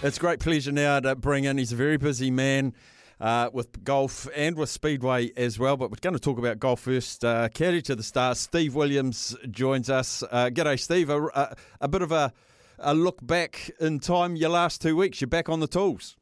It's great pleasure now to bring in. He's a very busy man. Uh, with golf and with Speedway as well. But we're going to talk about golf first. Uh, caddy to the stars, Steve Williams joins us. Uh, g'day, Steve. A, a, a bit of a, a, look back in time. Your last two weeks, you're back on the tools.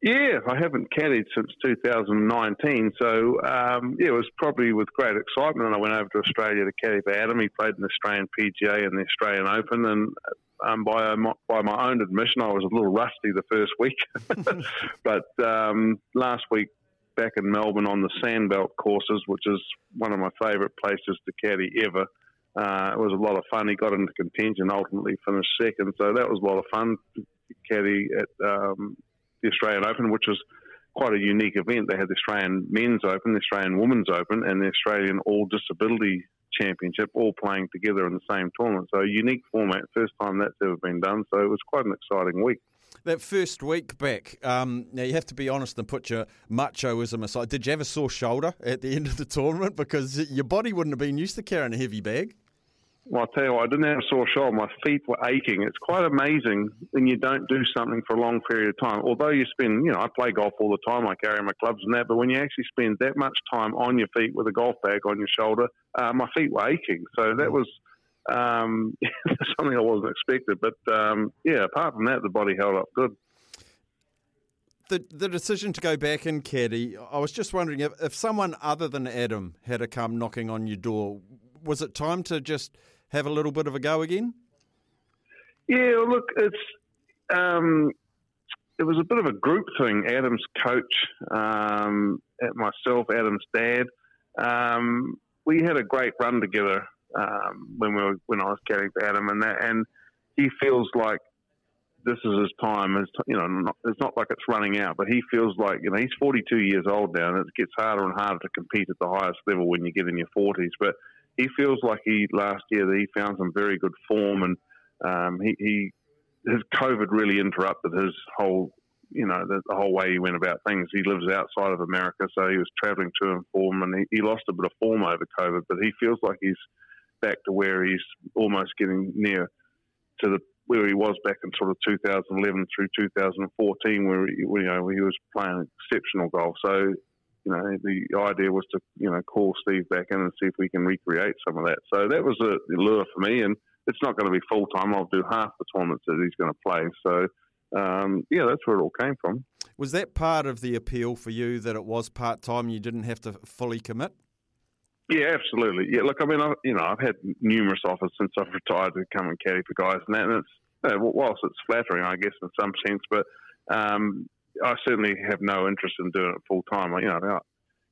Yeah, I haven't caddied since 2019, so um, yeah, it was probably with great excitement. And I went over to Australia to caddy for Adam. He played in the Australian PGA and the Australian Open, and um, by, a, by my own admission, I was a little rusty the first week. but um, last week, back in Melbourne on the Sandbelt courses, which is one of my favourite places to caddy ever, uh, it was a lot of fun. He got into contention, ultimately finished second, so that was a lot of fun to caddy at um, the Australian Open, which was quite a unique event. They had the Australian Men's Open, the Australian Women's Open, and the Australian All Disability Championship all playing together in the same tournament. So a unique format, first time that's ever been done. So it was quite an exciting week. That first week back, um, now you have to be honest and put your machoism aside. Did you have a sore shoulder at the end of the tournament because your body wouldn't have been used to carrying a heavy bag? Well, I'll tell you what, I didn't have a sore shoulder. My feet were aching. It's quite amazing when you don't do something for a long period of time. Although you spend, you know, I play golf all the time. I carry my clubs and that. But when you actually spend that much time on your feet with a golf bag on your shoulder, uh, my feet were aching. So that was um, something I wasn't expected. But um, yeah, apart from that, the body held up good. The, the decision to go back in caddy, I was just wondering if, if someone other than Adam had to come knocking on your door, was it time to just have a little bit of a go again? Yeah, look, it's um, it was a bit of a group thing. Adam's coach, um, myself, Adam's dad. Um, we had a great run together um, when we were when I was caddying for Adam, and that, and he feels like this is his time. It's, you know, not, it's not like it's running out, but he feels like you know he's 42 years old now, and it gets harder and harder to compete at the highest level when you get in your 40s. But he feels like he last year that he found some very good form, and um, he, he his COVID really interrupted his whole you know the, the, whole way he went about things. He lives outside of America, so he was travelling to and from, and he, he lost a bit of form over COVID. But he feels like he's back to where he's almost getting near to the where he was back in sort of 2011 through 2014, where he, you know he was playing exceptional golf. So you know, the idea was to, you know, call Steve back in and see if we can recreate some of that. So that was a lure for me, and it's not going to be full time. I'll do half the tournaments that he's going to play. So, um, yeah, that's where it all came from. Was that part of the appeal for you that it was part time? You didn't have to fully commit. Yeah, absolutely. Yeah, look, I mean, I, you know, I've had numerous offers since I've retired to come and caddy for guys, and, that, and it's uh, whilst it's flattering, I guess, in some sense, but um, I certainly have no interest in doing it full time. You know,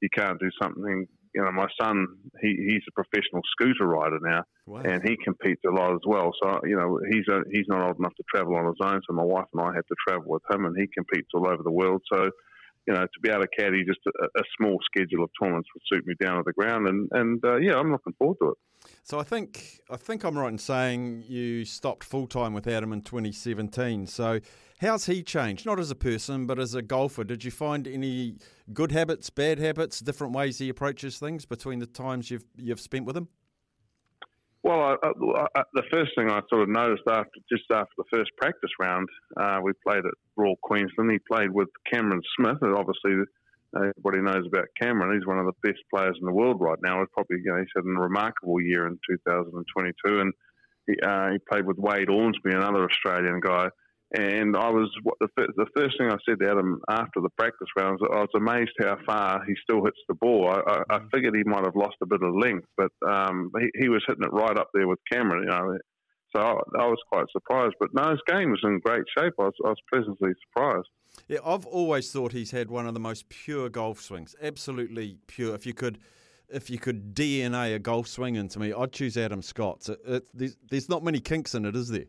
you can't do something. You know, my son, he, he's a professional scooter rider now, wow. and he competes a lot as well. So, you know, he's a, he's not old enough to travel on his own. So my wife and I have to travel with him, and he competes all over the world. So, you know, to be able to caddy just a, a small schedule of tournaments would suit me down to the ground, and and uh, yeah, I'm looking forward to it. So I think I think I'm right in saying you stopped full time with Adam in 2017. So how's he changed? Not as a person, but as a golfer. Did you find any good habits, bad habits, different ways he approaches things between the times you've you've spent with him? Well, I, I, the first thing I sort of noticed after just after the first practice round, uh, we played at Royal Queensland. He played with Cameron Smith, and obviously everybody knows about Cameron. He's one of the best players in the world right now. He's probably you know, he's had a remarkable year in 2022, and he, uh, he played with Wade Ormsby, another Australian guy. And I was the, the first thing I said to Adam after the practice round was I was amazed how far he still hits the ball. I, I, I figured he might have lost a bit of length, but um, he, he was hitting it right up there with Cameron. You know, so I, I, was quite surprised. But no, his game was in great shape. I was, I was pleasantly surprised. Yeah, I've always thought he's had one of the most pure golf swings. Absolutely pure. If you could, if you could DNA a golf swing into me, I'd choose Adam Scott's. It, it, there's, there's not many kinks in it, is there?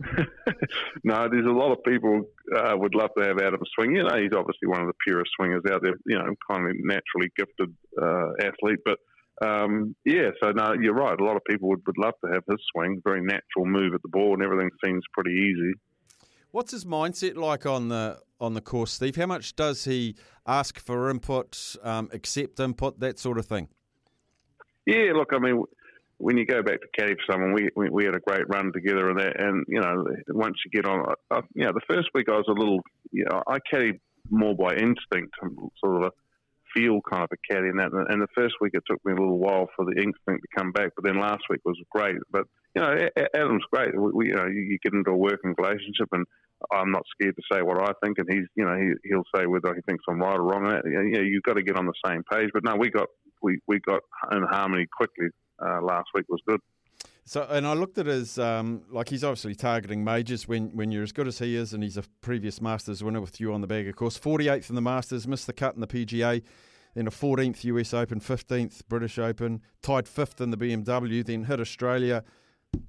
no, there's a lot of people uh, would love to have Adam swing. You know, he's obviously one of the purest swingers out there. You know, kind of naturally gifted uh, athlete, but um, yeah. So no, you're right. A lot of people would, would love to have his swing. Very natural move at the ball, and everything seems pretty easy. What's his mindset like on the on the course, Steve? How much does he ask for input, um, accept input, that sort of thing? Yeah, look, I mean, when you go back to caddy for someone, we, we, we had a great run together and that, and you know, once you get on, uh, you know, the first week I was a little, you know, I caddy more by instinct, sort of a feel kind of a caddy and that. And the first week it took me a little while for the instinct to come back, but then last week was great. But you know, Adam's great. We, we, you know, you get into a working relationship, and I'm not scared to say what I think, and he's, you know, he, he'll say whether he thinks I'm right or wrong. You know, you've got to get on the same page. But no, we got we, we got in harmony quickly. Uh, last week was good. So, and I looked at his um, like he's obviously targeting majors when when you're as good as he is, and he's a previous Masters winner with you on the bag, of course. 48th in the Masters, missed the cut in the PGA, then a 14th US Open, 15th British Open, tied fifth in the BMW, then hit Australia,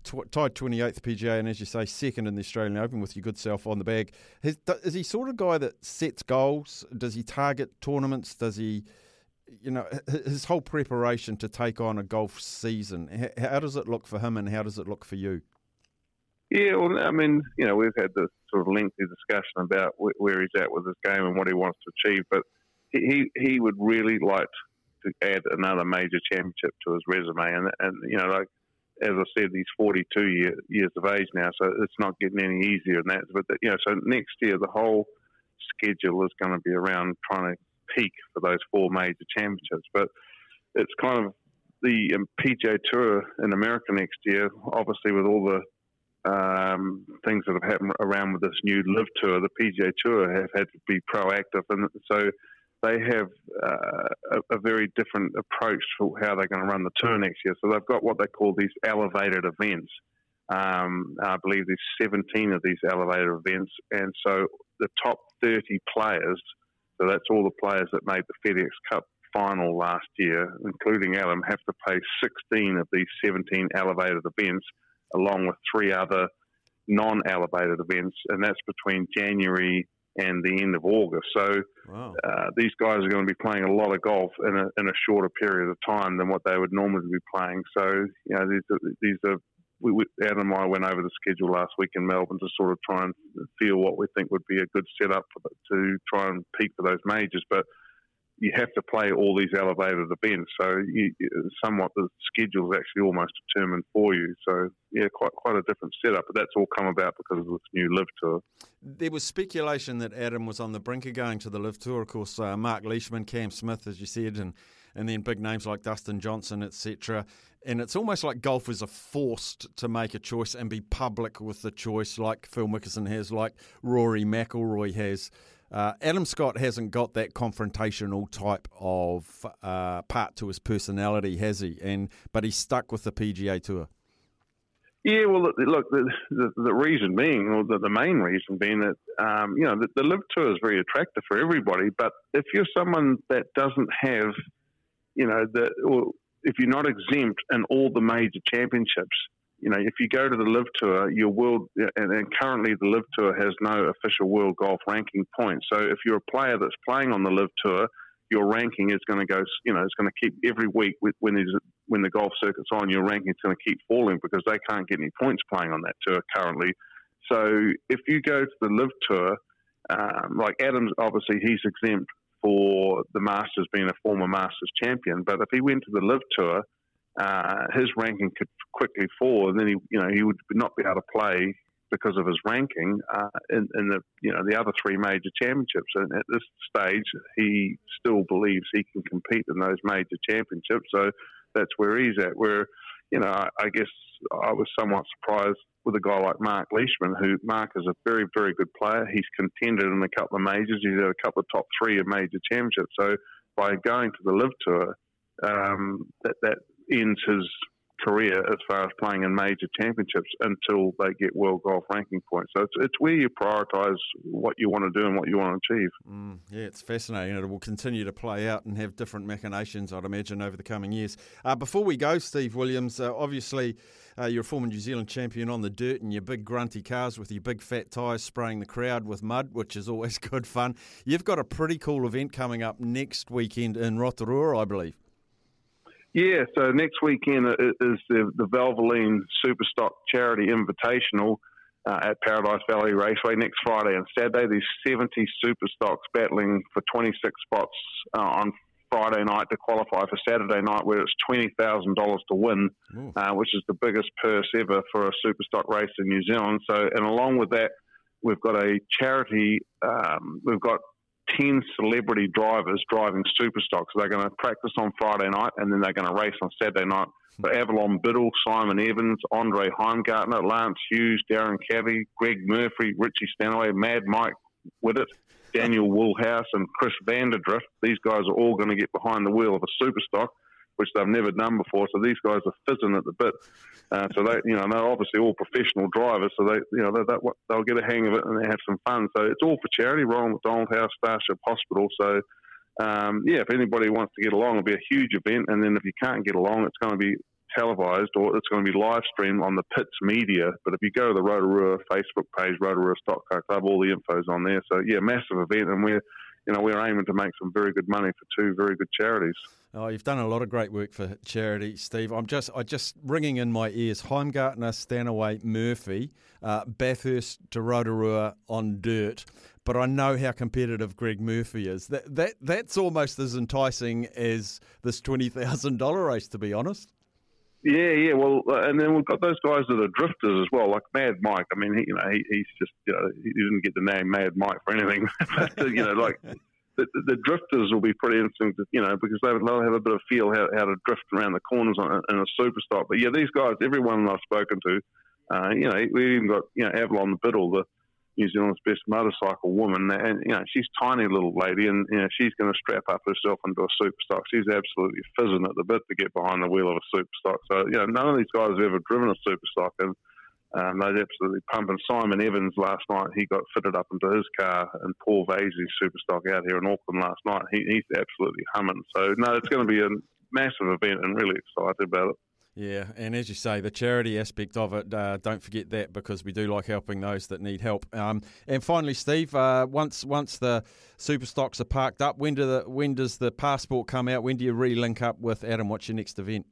tw- tied 28th PGA, and as you say, second in the Australian Open with your good self on the bag. His, is he sort of guy that sets goals? Does he target tournaments? Does he? You know, his whole preparation to take on a golf season. How does it look for him, and how does it look for you? Yeah, well, I mean, you know, we've had this sort of lengthy discussion about where he's at with his game and what he wants to achieve, but he he would really like to add another major championship to his resume, and and you know, like as I said, he's 42 year, years of age now, so it's not getting any easier than that. But you know, so next year the whole schedule is going to be around trying to peak for those four major championships. But it's kind of the um, PGA Tour in America next year, obviously with all the um, things that have happened around with this new LIV Tour, the PGA Tour have had to be proactive, and so they have uh, a, a, very different approach for how they're going to run the tour next year. So they've got what they call these elevated events. Um, I believe there's 17 of these elevated events, and so the top 30 players so that's all the players that made the FedEx Cup final last year, including Adam, have to pay 16 of these 17 elevated events, along with three other non elevated events, and that's between January and the end of August. So wow. uh, these guys are going to be playing a lot of golf in a, in a shorter period of time than what they would normally be playing. So, you know, these are, these are we, we, Adam and I went over the schedule last week in Melbourne to sort of try and feel what we think would be a good setup for, to try and peak for those majors. But you have to play all these elevated events, so you, somewhat the schedule is actually almost determined for you. So yeah, quite quite a different setup. But that's all come about because of this new LIV tour. There was speculation that Adam was on the brink of going to the LIV tour. Of course, uh, Mark Leishman, Cam Smith, as you said, and and then big names like Dustin Johnson, etc. And it's almost like golfers are forced to make a choice and be public with the choice, like Phil Mickelson has, like Rory McIlroy has. Uh, Adam Scott hasn't got that confrontational type of uh, part to his personality, has he? And but he's stuck with the PGA Tour. Yeah, well, look, the, the, the reason being, or the, the, main reason being that, um, you know, the, the LIV Tour is very attractive for everybody. But if you're someone that doesn't have you know, the, if you're not exempt in all the major championships, you know, if you go to the LIV Tour, your world, and, and, currently the LIV Tour has no official world golf ranking points. So if you're a player that's playing on the LIV Tour, your ranking is going to go, you know, it's going to keep every week when there's when the golf circuit's on, your ranking is going to keep falling because they can't get any points playing on that tour currently. So if you go to the LIV Tour, um, like Adams, obviously he's exempt for the Masters being a former Masters champion. But if he went to the LIV Tour, uh, his ranking could quickly fall, and then he, you know, he would not be able to play because of his ranking uh, in, in, the you know the other three major championships. And at this stage, he still believes he can compete in those major championships. So that's where he's at. Where you know, I, I guess I was somewhat surprised with a guy like Mark Leishman, who Mark is a very, very good player. He's contended in a couple of majors. He's had a couple of top three of major championships. So by going to the LIV Tour, um, that, that ends his career as far as playing in major championships until they get world golf ranking points. So it's, it's where you prioritise what you want to do and what you want to achieve. Mm, yeah, it's fascinating. It will continue to play out and have different machinations, I'd imagine, over the coming years. Uh, before we go, Steve Williams, uh, obviously uh, you're a former New Zealand champion on the dirt in your big grunty cars with your big fat tyres spraying the crowd with mud, which is always good fun. You've got a pretty cool event coming up next weekend in Rotorua, I believe. Yeah, so next weekend is the, the Valvoline Superstock Charity Invitational uh, at Paradise Valley Raceway next Friday and Saturday. There's 70 Superstocks battling for 26 spots uh, on Friday night to qualify for Saturday night, where it's twenty thousand dollars to win, uh, which is the biggest purse ever for a Superstock race in New Zealand. So, and along with that, we've got a charity. Um, we've got 10 celebrity drivers driving super stocks. They're going to practice on Friday night and then they're going to race on Saturday night. So Avalon Biddle, Simon Evans, Andre Heimgartner, Lance Hughes, Darren Cabbey, Greg Murphy, Richie Stanaway, Mad Mike Whiddett, Daniel Woolhouse, and Chris van der Drift. These guys are all going to get behind the wheel of a super stock which they've never done before. So these guys are fizzing at the bit. Uh, so they, you know, they're obviously all professional drivers. So they, you know, they, they, they'll get a hang of it and they have some fun. So it's all for charity. Ronald McDonald House, Starship Hospital. So um, yeah, if anybody wants to get along, it'll be a huge event. And then if you can't get along, it's going to be televised or it's going to be live streamed on the Pits Media. But if you go to the Rotorua Facebook page, Rotorua Stock Car Club, all the info's on there. So yeah, massive event, and we're you know we're aiming to make some very good money for two very good charities. Oh, you've done a lot of great work for charity, Steve. I'm just, I just ringing in my ears. Heimgartner, Stanaway, Murphy, uh, Bathurst to Rotorua on dirt. But I know how competitive Greg Murphy is. That that that's almost as enticing as this twenty thousand dollar race, to be honest. Yeah, yeah. Well, uh, and then we've got those guys that are drifters as well, like Mad Mike. I mean, he, you know, he, he's just, you know, he didn't get the name Mad Mike for anything. but, you know, like the, the, drifters will be pretty interesting, to, you know, because they'll have a bit of feel how, how to drift around the corners on, in a super. But yeah, these guys, everyone I've spoken to, uh, you know, we've even got, you know, Avalon the Biddle, the New Zealand's best motorcycle woman, and you know she's tiny little lady, and you know she's going to strap up herself into a superstock. She's absolutely fizzing at the bit to get behind the wheel of a superstock. So you know none of these guys have ever driven a superstock, and um, they're absolutely pumping. Simon Evans last night he got fitted up into his car, and Paul Vasey's superstock out here in Auckland last night. He, he's absolutely humming. So no, it's going to be a massive event, and really excited about it. Yeah, and as you say, the charity aspect of it, uh, don't forget that because we do like helping those that need help. Um, and finally, Steve, uh, once once the super stocks are parked up, when do the when does the passport come out? When do you re-link up with Adam? What's your next event?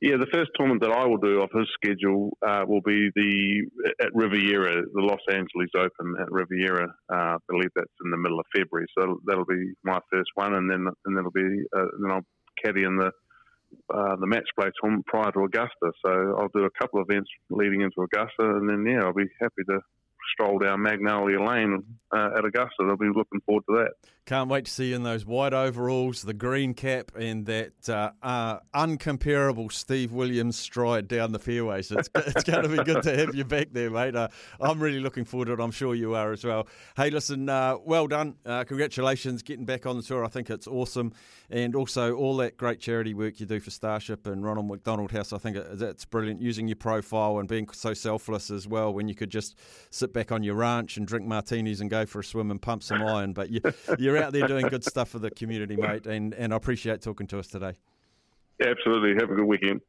Yeah, the first tournament that I will do off his schedule uh, will be the at Riviera, the Los Angeles Open at Riviera. Uh, I believe that's in the middle of February, so that'll, that'll be my first one, and then and that'll be uh, then I'll caddy in the uh, the match play tournament prior to Augusta. So I'll do a couple of events leading into Augusta, and then yeah, I'll be happy to stroll down Magnolia Lane uh, at Augusta. They'll be looking forward to that. Can't wait to see you in those white overalls, the green cap, and that uh, uh, uncomparable Steve Williams stride down the fairways. It's, it's going to be good to have you back there, mate. Uh, I'm really looking forward to it. I'm sure you are as well. Hey, listen, uh, well done. Uh, congratulations getting back on the tour. I think it's awesome. And also all that great charity work you do for Starship and Ronald McDonald House. I think that's brilliant. Using your profile and being so selfless as well when you could just sit back on your ranch and drink martinis and go for a swim and pump some iron. But you, you're out there doing good stuff for the community, mate, and, and I appreciate talking to us today. Absolutely. Have a good weekend.